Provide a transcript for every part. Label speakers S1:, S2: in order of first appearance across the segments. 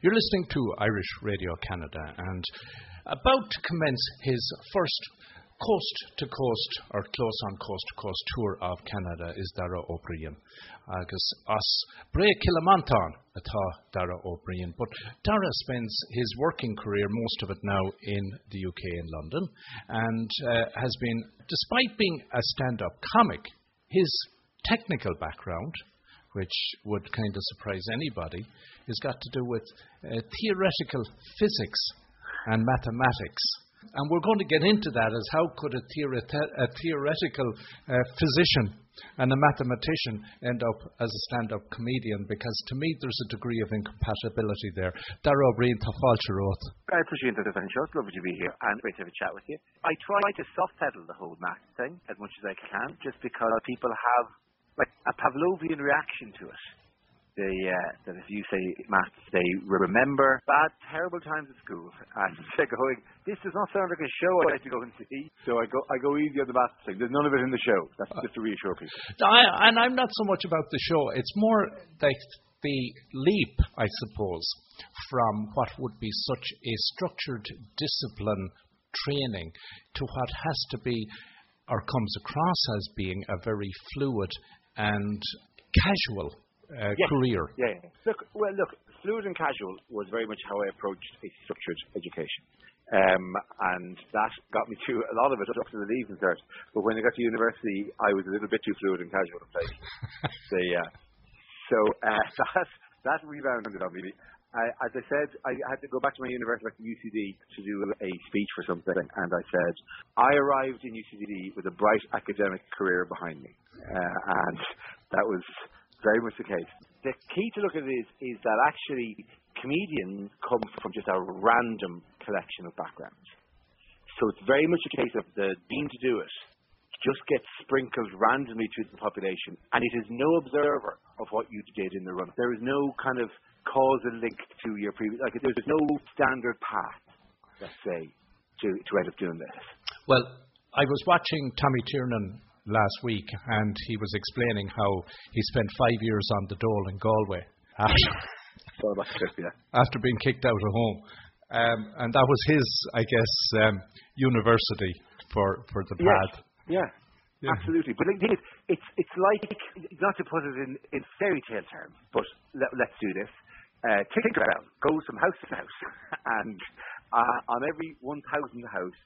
S1: You're listening to Irish Radio Canada and about to commence his first coast to coast or close on coast to coast tour of Canada is Dara O'Briain. Agus as bre kilomantan atá Dara O'Briain. But Dara spends his working career, most of it now, in the UK in London, and uh, has been, despite being a stand up comic, his technical background, which would kind of surprise anybody, has got to do with uh, theoretical physics and mathematics. And we're going to get into that as how could a, a theoretical uh, physician and a mathematician end up as a stand-up comedian because to me there's a degree of incompatibility there. Dara O'Briain Tafalcherot.
S2: I appreciate event show. It's lovely to be here and great to have a chat with you. I try to soft pedal the whole math thing as much as I can just because people have like a Pavlovian reaction to it they uh, that if you say maths, they remember bad, terrible times at school, and they're going, "This does not sound like a show I'd like to go and see." So I go, I go easy on the maths thing. There's none of it in the show. That's uh, just to reassure people.
S1: I, and I'm not so much about the show. It's more like the leap, I suppose, from what would be such a structured discipline training to what has to be or comes across as being a very fluid and casual uh,
S2: yeah.
S1: career.
S2: Yeah, yeah. Look, well, look, fluid and casual was very much how I approached a structured education. Um, and that got me through a lot of it up to the leaving cert. But when I got to university, I was a little bit too fluid and casual to play. so, yeah. So uh, that that rebounded on me. I, as I said, I had to go back to my university, like UCD, to do a speech for something, and I said, I arrived in UCD with a bright academic career behind me, uh, and that was very much the case. The key to look at is, is that actually comedians come from just a random collection of backgrounds. So it's very much a case of the being to do it just gets sprinkled randomly to the population, and it is no observer of what you did in the run. There is no kind of causal link to your previous, like there's no standard path, let's say, to, to end up doing this.
S1: Well, I was watching Tommy Tiernan last week, and he was explaining how he spent five years on the dole in Galway after, after being kicked out of home. Um, and that was his, I guess, um, university for, for the pad.
S2: Yeah, yeah, absolutely. But it, it's it's like not to put it in, in fairy tale terms, but let, us do this. Uh, Tinkerbell goes from house to house, and uh, on every one thousand house,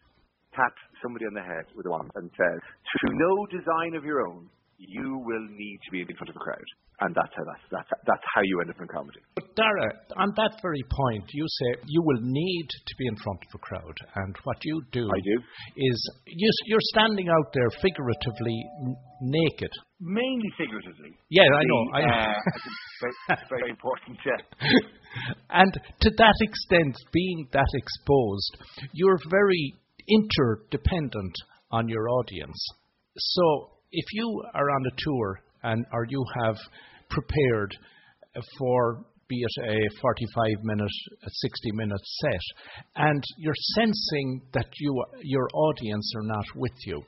S2: taps somebody on the head with a wand and says, through no design of your own, you will need to be in front of a crowd. And that's how, that's, that's, that's how you end up in comedy.
S1: But Dara, on that very point, you say you will need to be in front of a crowd. And what you do,
S2: I do.
S1: is you, you're standing out there figuratively n- naked.
S2: Mainly figuratively.
S1: Yeah, I know. I know.
S2: Uh, very, very important. Yeah.
S1: and to that extent, being that exposed, you're very interdependent on your audience. So if you are on a tour and or you have prepared for be it a 45 minute, a 60 minute set, and you're sensing that you, your audience are not with you,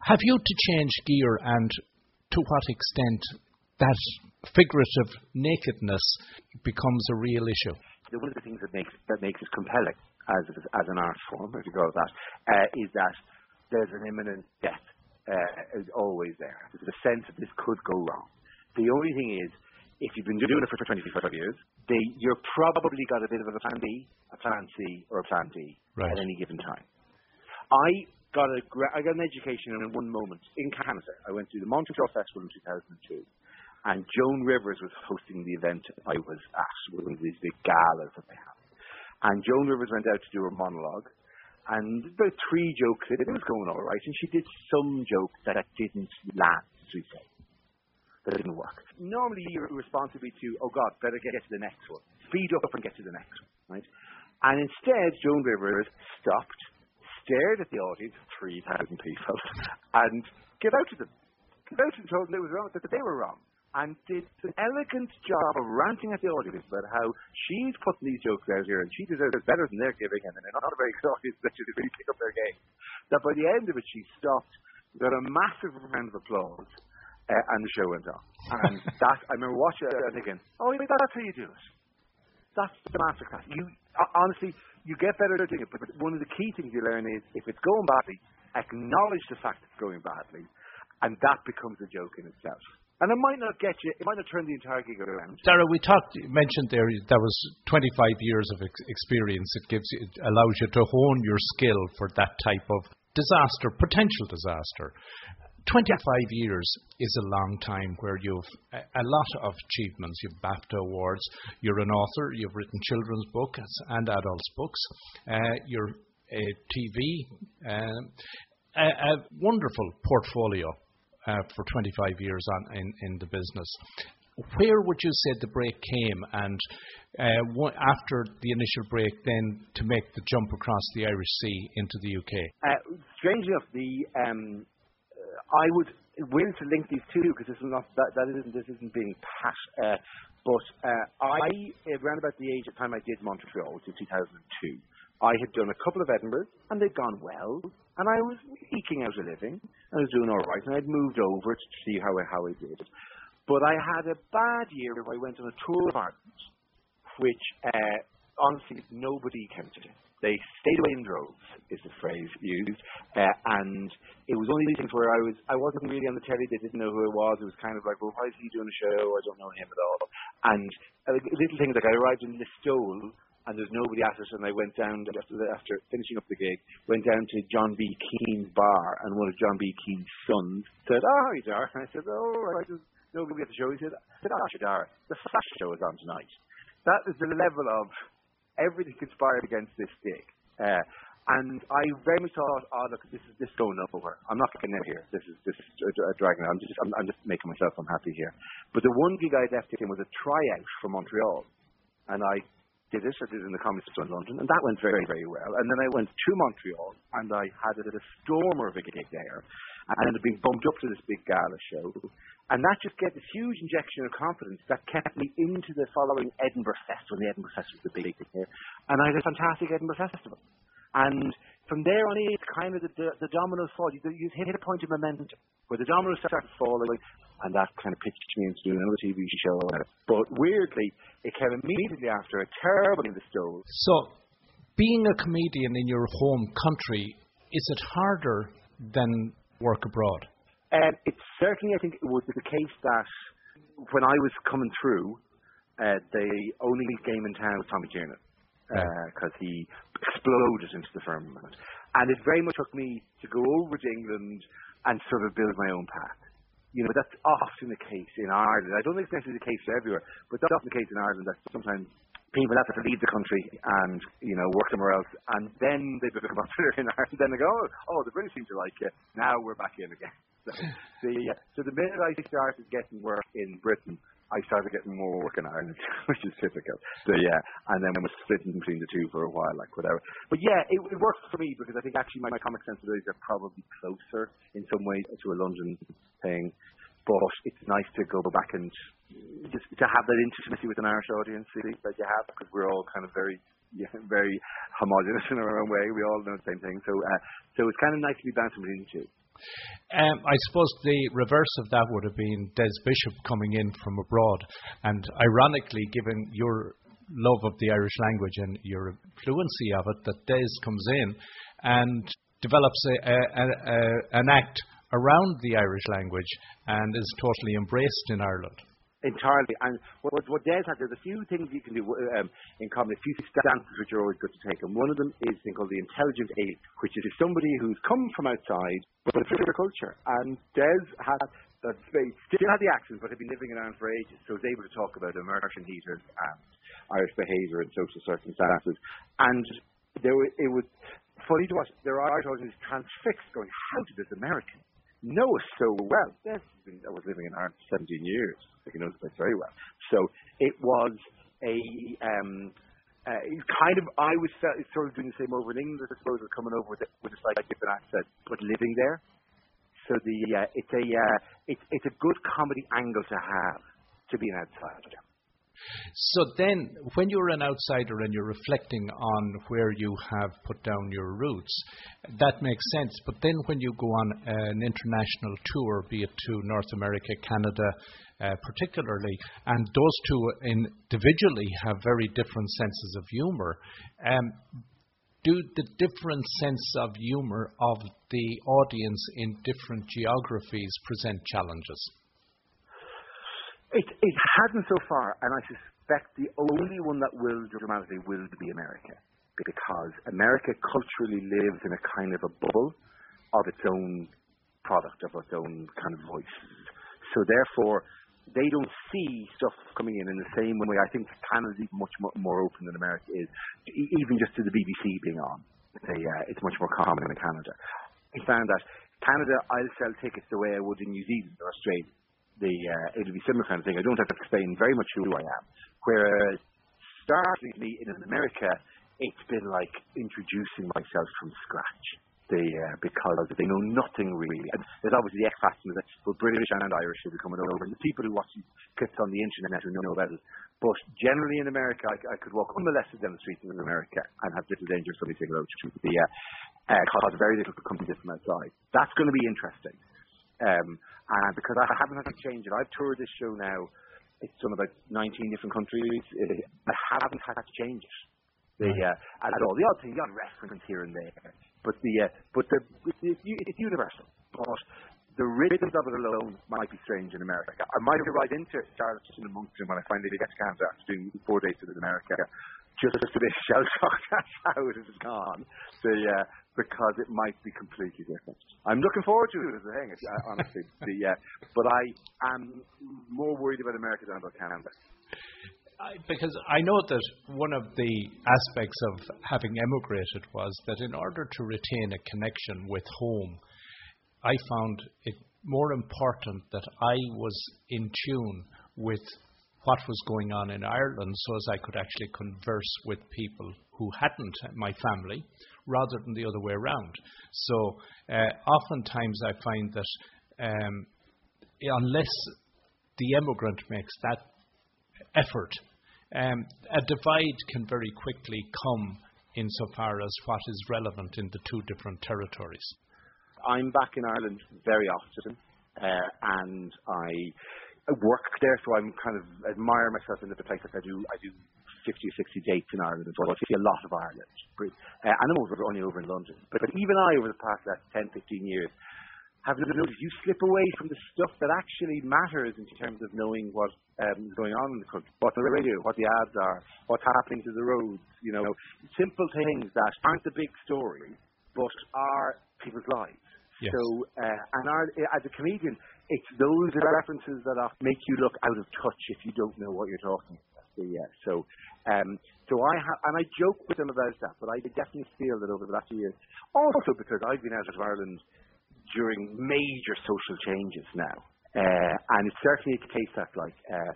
S1: have you to change gear and to what extent that figurative nakedness becomes a real issue?
S2: One of the things that makes, that makes it compelling as, as an art form, if you go with that, uh, is that there's an imminent death uh, is always there. There's a sense that this could go wrong. The only thing is, if you've been doing it for 25 years, they, you're probably got a bit of a plan B, a plan C, or a plan D
S1: right.
S2: at any given time. I got a I got an education in one moment in Canada. I went to the Montreal Festival in 2002, and Joan Rivers was hosting the event I was at, one of these big galas that they have. And Joan Rivers went out to do her monologue, and about three jokes it was going all right, and she did some jokes that didn't land, as we say. That didn't work. Normally, your response would be to, oh God, better get to the next one. Speed up and get to the next one, right? And instead, Joan Rivers stopped, stared at the audience, 3,000 people, and gave out to them. Gave out and told them they, was wrong, that they were wrong and did an elegant job of ranting at the audience about how she's putting these jokes out here and she deserves it better than they're giving and they're not a very good audience that should really pick up their game. That by the end of it, she stopped, got a massive round of applause, uh, and the show went on. And that, I remember watching it and thinking, oh, yeah, that's how you do it. that's the masterclass. You honestly, you get better at doing it. But one of the key things you learn is if it's going badly, acknowledge the fact it's going badly, and that becomes a joke in itself. And it might not get you, it might not turn the entire gig around.
S1: Dara, we talked, mentioned there that was 25 years of ex- experience. It gives you, it allows you to hone your skill for that type of disaster, potential disaster. 25 years is a long time where you've a, a lot of achievements. You've BAFTA awards. You're an author. You've written children's books and adults books. Uh, you're a TV. Um, a, a, wonderful portfolio uh, for 25 years in, the business. Where would you say the break came, and uh, after the initial break, then to make the jump across the Irish Sea into the UK?
S2: Uh, strangely enough, the um, I would willing to link these two because this is not that, that isn't this isn't being pat. Uh, but uh, I around about the age of time I did Montreal, which is 2002. I had done a couple of Edinburgh and they'd gone well, and I was eking out a living. and I was doing all right, and I'd moved over to see how I, how I did. But I had a bad year where I went on a tour of Ireland, which uh, honestly nobody counted. They stayed away in droves, is the phrase used, uh, and it was one of these things where I was I wasn't really on the telly. They didn't know who it was. It was kind of like, well, why is he doing a show? I don't know him at all. And uh, little things like I arrived in Listowel and there's nobody at us, and I went down after, the, after finishing up the gig, went down to John B. Keane's bar, and one of John B. Keane's sons said, "Oh, how are you, Dar?" And I said, "Oh, right, there's nobody at the show." He said, "I said, oh, Dar, the Flash show is on tonight." That is the level of everything conspired against this gig. Uh, and I very much thought, oh look, this is this going nowhere. I'm not getting out here. This is this is a, a dragging. I'm just I'm, I'm just making myself unhappy here. But the one gig I left in was a tryout for Montreal, and I did this. I did it in the Comedy Store in London, and that went very very well. And then I went to Montreal, and I had a, a stormer of a gig there, and I ended up being bumped up to this big gala show. And that just gave this huge injection of confidence that kept me into the following Edinburgh Festival. The Edinburgh Festival was the big thing here. And I had a fantastic Edinburgh Festival. And from there on, it's kind of the, the, the dominoes fall. You, you hit a point of momentum where the dominoes started falling, and that kind of pitched me into doing another TV show. But weirdly, it came immediately after a terrible in the stove.
S1: So, being a comedian in your home country, is it harder than work abroad?
S2: Um, it's certainly, I think, it was the case that when I was coming through, uh, the only game in town was Tommy Tiernan because uh, he exploded into the firmament. And it very much took me to go over to England and sort of build my own path. You know, that's often the case in Ireland. I don't think it's necessarily the case everywhere, but that's often the case in Ireland that sometimes people have to leave the country and, you know, work somewhere else, and then they become popular in Ireland. Then they go, oh, oh, the British seem to like it. Now we're back in again. So the, so the minute I started getting work in Britain, I started getting more work in Ireland, which is typical. So yeah, and then I was splitting between the two for a while, like whatever. But yeah, it, it works for me because I think actually my, my comic sensibilities are probably closer in some ways to a London thing. But it's nice to go back and just to have that intimacy with an Irish audience that you have because we're all kind of very yeah, very homogenous in our own way. We all know the same thing. So, uh, so it's kind of nice to be bouncing between the two.
S1: Um, I suppose the reverse of that would have been Des Bishop coming in from abroad. And ironically, given your love of the Irish language and your fluency of it, that Des comes in and develops a, a, a, an act around the Irish language and is totally embraced in Ireland.
S2: Entirely. And what, what Des has, there's a few things you can do um, in common, a few stances which are always good to take. And one of them is thing called the intelligent aid, which is somebody who's come from outside, but a their culture. And Des has that they still had the accent, but had been living in Ireland for ages, so was able to talk about immersion heaters and Irish behaviour and social circumstances. And there, it was funny to watch. There are Irish audiences transfixed, going, "How did this American know us so well?" I was living in Ireland for 17 years he knows the place very well. So it was a um, uh, kind of I was sort of doing the same over in England, I suppose, of coming over with, it, with a slightly different accent, but living there. So the uh, it's a uh, it's it's a good comedy angle to have to be an outsider.
S1: So then, when you're an outsider and you're reflecting on where you have put down your roots, that makes sense. But then, when you go on an international tour, be it to North America, Canada, uh, particularly, and those two individually have very different senses of humour. Um, do the different sense of humour of the audience in different geographies present challenges?
S2: It, it hasn't so far, and I suspect the only one that will dramatically will be America, because America culturally lives in a kind of a bubble of its own product, of its own kind of voice. So therefore, they don't see stuff coming in in the same way. I think Canada's even much more open than America is, even just to the BBC being on. They, uh, it's much more common in Canada. I found that Canada, I'll sell tickets the way I would in New Zealand or Australia. The, uh, it'll be similar kind of thing. I don't have to explain very much who I am. Whereas, startlingly, in America, it's been like introducing myself from scratch they, uh, because they know nothing really. And there's obviously the X factor that for British and Irish who be coming over, and the people who watch clips on the internet who know about it. But generally in America, I, I could walk unmolested down the streets in America and have little danger of somebody taking a roach the uh, uh, cause very little company from outside. That's going to be interesting. Um, and because I haven't had to change it, I've toured this show now. It's done about 19 different countries. I haven't had to change it. The, uh, at all. The odd thing, the odd reference here and there. But the uh, but the it's, it's universal. But the rhythms of it alone might be strange in America. I might go right into it, start just in a month when I finally get to Canada after doing four days in America. Just a bit shell shocked that's how it has gone. The, uh, because it might be completely different. I'm looking forward to it as a thing, honestly. the, uh, but I am more worried about America than about Canada.
S1: I, because I know that one of the aspects of having emigrated was that in order to retain a connection with home, I found it more important that I was in tune with what was going on in Ireland so as I could actually converse with people who hadn't my family rather than the other way around. So uh, oftentimes I find that um, unless the emigrant makes that effort um, a divide can very quickly come insofar as what is relevant in the two different territories.
S2: I'm back in Ireland very often, uh, and I work there, so I'm kind of admire myself in the places I do. I do 50 or 60 dates in Ireland as well. I see a lot of Ireland. Uh, animals are only over in London, but, but even I, over the past uh, 10, 15 years, have noticed you slip away from the stuff that actually matters in terms of knowing what um, is going on in the country, what's on the radio, what the ads are, what's happening to the roads, you know, simple things that aren't the big story, but are people's lives.
S1: Yes.
S2: So, uh, and our, as a comedian, it's those references that make you look out of touch if you don't know what you're talking about. So, yeah, so, um, so I ha- and I joke with them about that, but I definitely feel that over the last few years, also because I've been out of Ireland during major social changes now. Uh, and it's certainly a case that, like, uh,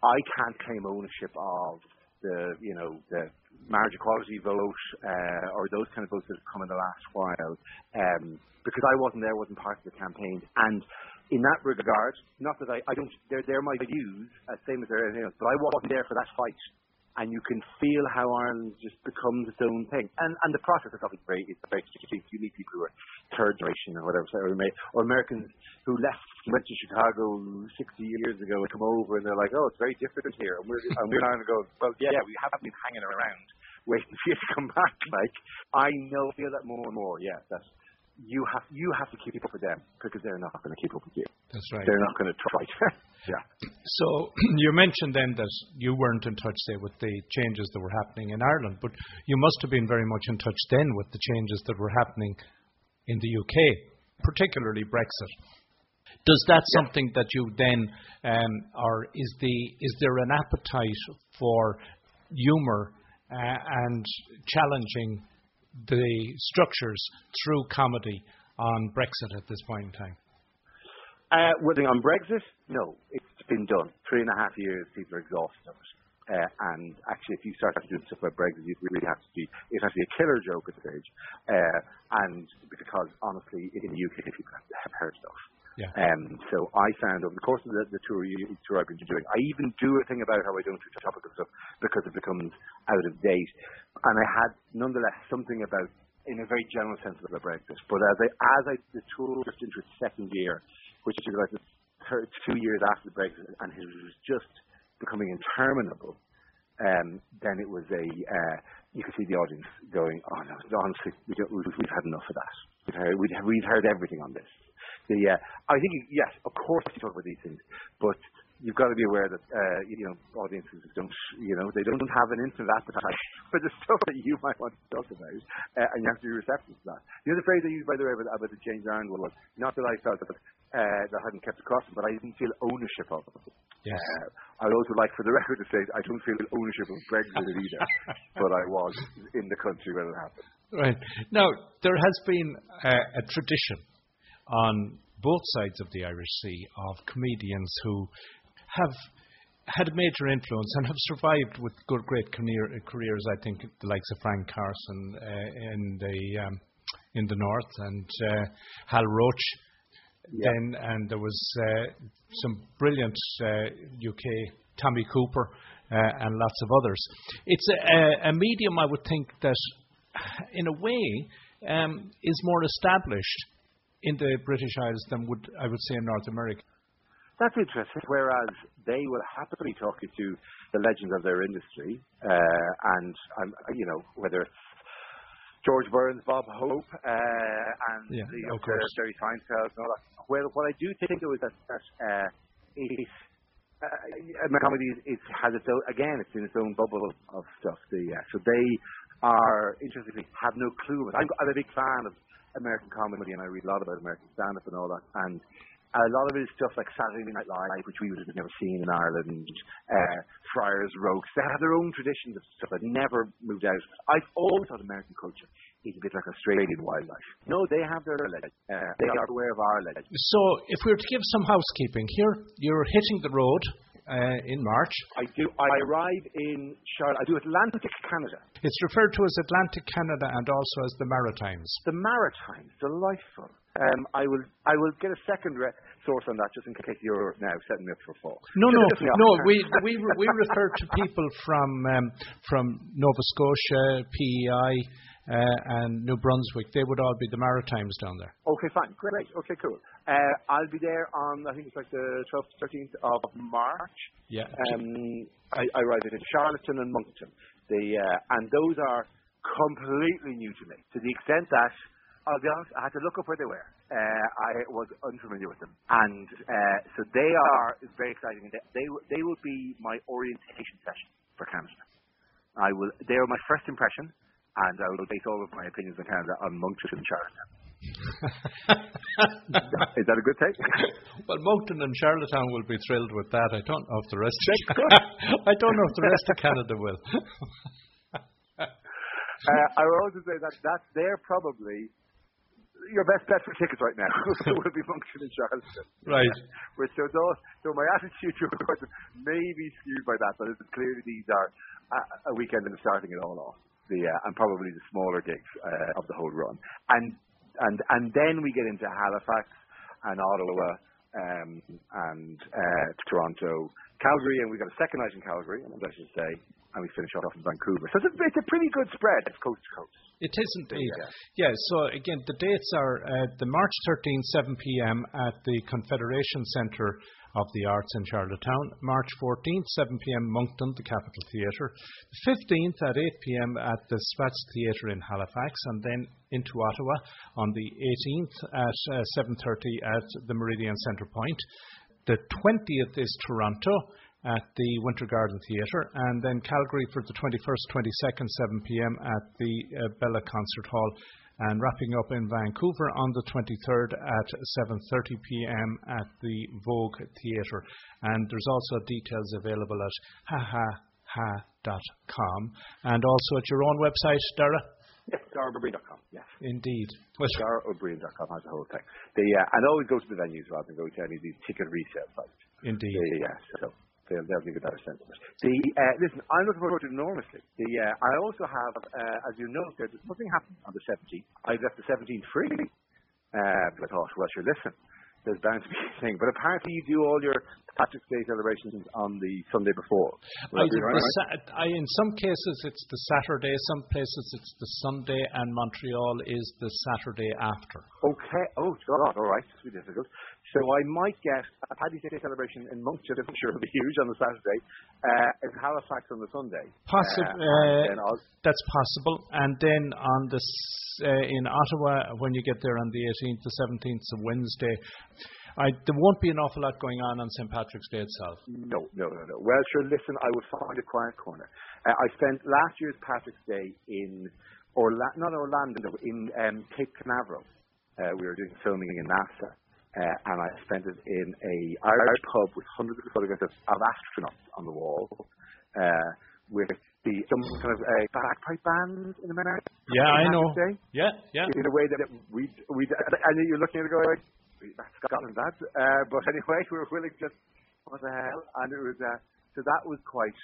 S2: I can't claim ownership of the, you know, the marriage equality vote uh, or those kind of votes that have come in the last while um, because I wasn't there, wasn't part of the campaign. And in that regard, not that I, I don't, they're, they're my views, uh, same as they're anything else, but I wasn't there for that fight and you can feel how Ireland just becomes its own thing. And and the process is obviously very it's very strategic. You meet people who are third generation or whatever, or, or Americans who left went to Chicago 60 years ago and come over and they're like, oh, it's very different here, and we're and we're now going, well, yeah, we haven't been hanging around waiting for you to come back. Like I know, feel that more and more. Yeah, that's you have you have to keep up with them because they're not going to keep up with you.
S1: That's right.
S2: They're not going to try. yeah.
S1: So you mentioned then that you weren't in touch, say, with the changes that were happening in Ireland, but you must have been very much in touch then with the changes that were happening in the UK, particularly Brexit. Does that yeah. something that you then, um, or is the is there an appetite for humour uh, and challenging the structures through comedy on Brexit at this point in time?
S2: Uh, well, on Brexit, no, it's been done. Three and a half years, people are exhausted of it. Uh, and actually, if you start to do stuff about Brexit, you really have to be, it has to be a killer joke at the stage. Uh, and because honestly, in the UK, people have heard stuff.
S1: Yeah.
S2: Um, so I found over the course of the, the tour, tour I've been doing, I even do a thing about how I don't do topical stuff because it becomes out of date. And I had nonetheless something about, in a very general sense, about Brexit. But as I, as I, the tour just into its second year, which is like the two years after the Brexit, and it was just becoming interminable, um, then it was a uh, you could see the audience going, "Oh no, honestly, we we've had enough of that. We've heard, we've, we've heard everything on this." The uh, I think yes, of course you talk about these things, but you've got to be aware that uh, you know audiences don't you know they don't have an instant appetite for the stuff that you might want to talk about, uh, and you have to be receptive to that. The other phrase I used, by the way, about, about the James Ireland was not that I felt that uh, that I hadn't kept across but I didn't feel ownership of it.
S1: Yes.
S2: Uh, I would also like for the record to say I don't feel ownership of Brexit either, but I was in the country when it happened.
S1: Right now, there has been uh, a tradition on both sides of the Irish Sea of comedians who have had a major influence and have survived with good, great career, careers. I think the likes of Frank Carson uh, in the um, in the north and uh, Hal Roach.
S2: Yeah.
S1: Then and there was uh, some brilliant UK uh, Tommy Cooper uh, and lots of others. It's a, a, medium I would think that, in a way, um, is more established in the British Isles than would I would say in North America.
S2: That's interesting. Whereas they will happily talk you to the legends of their industry, uh, and um, you know whether it's George Burns, Bob Hope, uh, and
S1: yeah,
S2: uh, Jerry Seinfeld, and all that. Well, what I do think though is that, that uh, it uh, comedy is, is, has its own again. It's in its own bubble of, stuff. The, uh, so they are interestingly have no clue. I'm, I'm a big fan of American comedy, and I read a lot about American stand-up and all that. And a lot of it is stuff like Saturday Night Live, which we would have never seen in Ireland, uh, Friars Roast. They have their own traditions of stuff that never moved out. I've always thought American culture is a bit like Australian wildlife. No, they have their legends. Uh, they are aware of our legends.
S1: So, if we were to give some housekeeping, here you're hitting the road uh, in March.
S2: I do. I arrive in Charlotte. I do Atlantic Canada.
S1: It's referred to as Atlantic Canada and also as the Maritimes.
S2: The Maritimes, delightful. Um, I will I will get a second re- source on that just in case you're now setting me up for fall.
S1: No, no, no. We we we refer to people from um, from Nova Scotia, PEI. Uh, and New Brunswick, they would all be the Maritimes down there.
S2: Okay, fine, great. Okay, cool. Uh, I'll be there on I think it's like the 12th, 13th of March.
S1: Yeah.
S2: Um, I, I arrive in Charlottetown and Moncton. The uh, and those are completely new to me to the extent that I'll be honest, I had to look up where they were. Uh, I was unfamiliar with them, and uh, so they are very exciting. They, they they will be my orientation session for Canada. I will. They are my first impression, and I will base all of my opinions on Canada on Moncton and Charlottetown. Is that a good take?
S1: well, Moncton and Charlottetown will be thrilled with that. I don't know if the rest. Of, I don't know if the rest of Canada will.
S2: uh, I will also say that that they're probably your best bet for tickets right now will be Moncton and Charleston.
S1: Right.
S2: Which so, so, so my attitude to it may be skewed by that, but it's clearly these are a, a weekend and starting it all off. The uh, and probably the smaller gigs uh, of the whole run, and and and then we get into Halifax and Ottawa um, and uh, Toronto, Calgary, and we've got a second night in Calgary, and I should say, and we finish off in Vancouver. So it's a, it's a pretty good spread. It's coast to coast.
S1: It is indeed. Yeah. yeah so again, the dates are uh, the March 13th, 7 p.m. at the Confederation Centre of the Arts in Charlottetown. March 14th, 7 p.m. Moncton, the Capitol Theatre. The 15th at 8 p.m. at the Spatz Theatre in Halifax, and then into Ottawa on the 18th at uh, 7:30 at the Meridian Centre Point. The 20th is Toronto at the Winter Garden Theatre, and then Calgary for the 21st, 22nd, 7 p.m. at the uh, Bella Concert Hall, and wrapping up in Vancouver on the 23rd at 7:30 p.m. at the Vogue Theatre. And there's also details available at hahaha.com and also at your own website, Dara.
S2: Yes, DaraO'Briain.com, yes.
S1: Indeed.
S2: DaraO'Briain.com has the whole thing. The, uh, and always go to the venues rather than go to any of these ticket resale sites.
S1: Indeed.
S2: The, yes, so they'll, they'll give a better sense of it. The, uh, listen, I'm looking forward to it enormously. The, uh, I also have, uh, as you know, there's nothing happened on the 17th. I've left the 17th free. Uh, but I thought, well, sure, listen, there's bound to be a thing. But apparently you do all your Patrick's Day celebrations on the Sunday before.
S1: Sa- I, in some cases it's the Saturday, some places it's the Sunday, and Montreal is the Saturday after.
S2: Okay. Oh, God. All right. Be difficult. So I might get a Paddy's Day celebration in Moncton, I'm sure it'll be huge on the Saturday, uh, in Halifax on the Sunday.
S1: Possible.
S2: Uh,
S1: Uh, that's possible. And then on the uh, in Ottawa, when you get there on the 18th, the 17th, so Wednesday, I, there won't be an awful lot going on on St Patrick's Day itself.
S2: No, no, no, no. Well, sure, listen, I would find a quiet corner. Uh, I spent last year's Patrick's Day in Orla- not Orlando, in um, Cape Canaveral. Uh, we were doing filming in NASA. Uh, and I spent it in a Irish pub with hundreds of photographs of, of astronauts on the wall, uh, with the some kind of uh, bagpipe band in America.
S1: Yeah, I know.
S2: Day
S1: Yeah, yeah.
S2: in a way that we we I knew you're looking at it going, that's Scotland, that. Uh, but anyway, we were willing just what the hell, and it was uh, so that was quite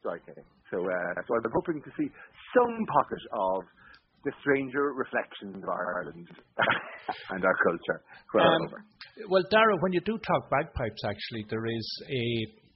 S2: striking. So uh, so I'm hoping to see some pocket of the stranger reflections of Ireland and our culture well
S1: Um. Well, Dara, when you do talk bagpipes, actually, there is a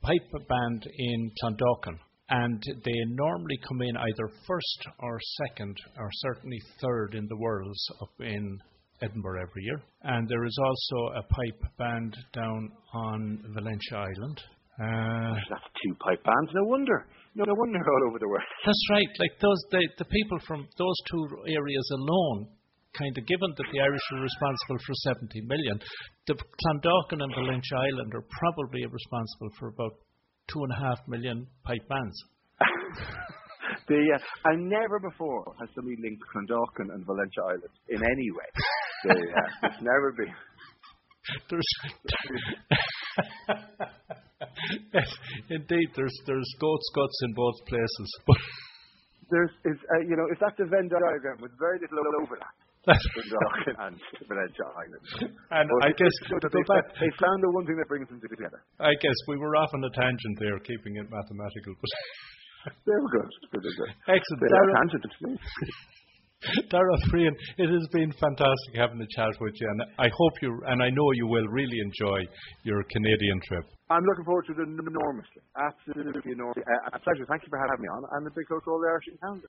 S1: pipe band in Clondalkin, and they normally come in either first or second, or certainly third in the Worlds up in Edinburgh every year. And there is also a pipe band down on Valentia Island. Uh,
S2: That's two pipe bands. No wonder. No, no wonder all over the world.
S1: that's right. Like those, the, the people from those two areas alone, kind of given that the Irish are responsible for 70 million, the Clondalkin and Valentia Island are probably responsible for about two and a half million pipe bands.
S2: the, uh, and never before has somebody linked Clondalkin and Valentia Island in any way. It's never been.
S1: There's indeed, there's there's goat's guts in both places. But
S2: There's, is, uh, you know, it's that the Venn diagram with very little overlap. and Island.
S1: And
S2: But
S1: I guess
S2: good
S1: to
S2: that
S1: go
S2: they,
S1: back-
S2: they found the one thing that brings them together.
S1: I guess we were off on a tangent there, keeping it mathematical. But
S2: They were good. Good, good, good.
S1: excellent.
S2: They tangent to me.
S1: Dara Freehan, it has been fantastic having a chat with you, and I hope you and I know you will really enjoy your Canadian trip.
S2: I'm looking forward to it enormously. Absolutely enormously. Uh, a pleasure. Thank you for having me on. And the big coach all the Irish in Canada.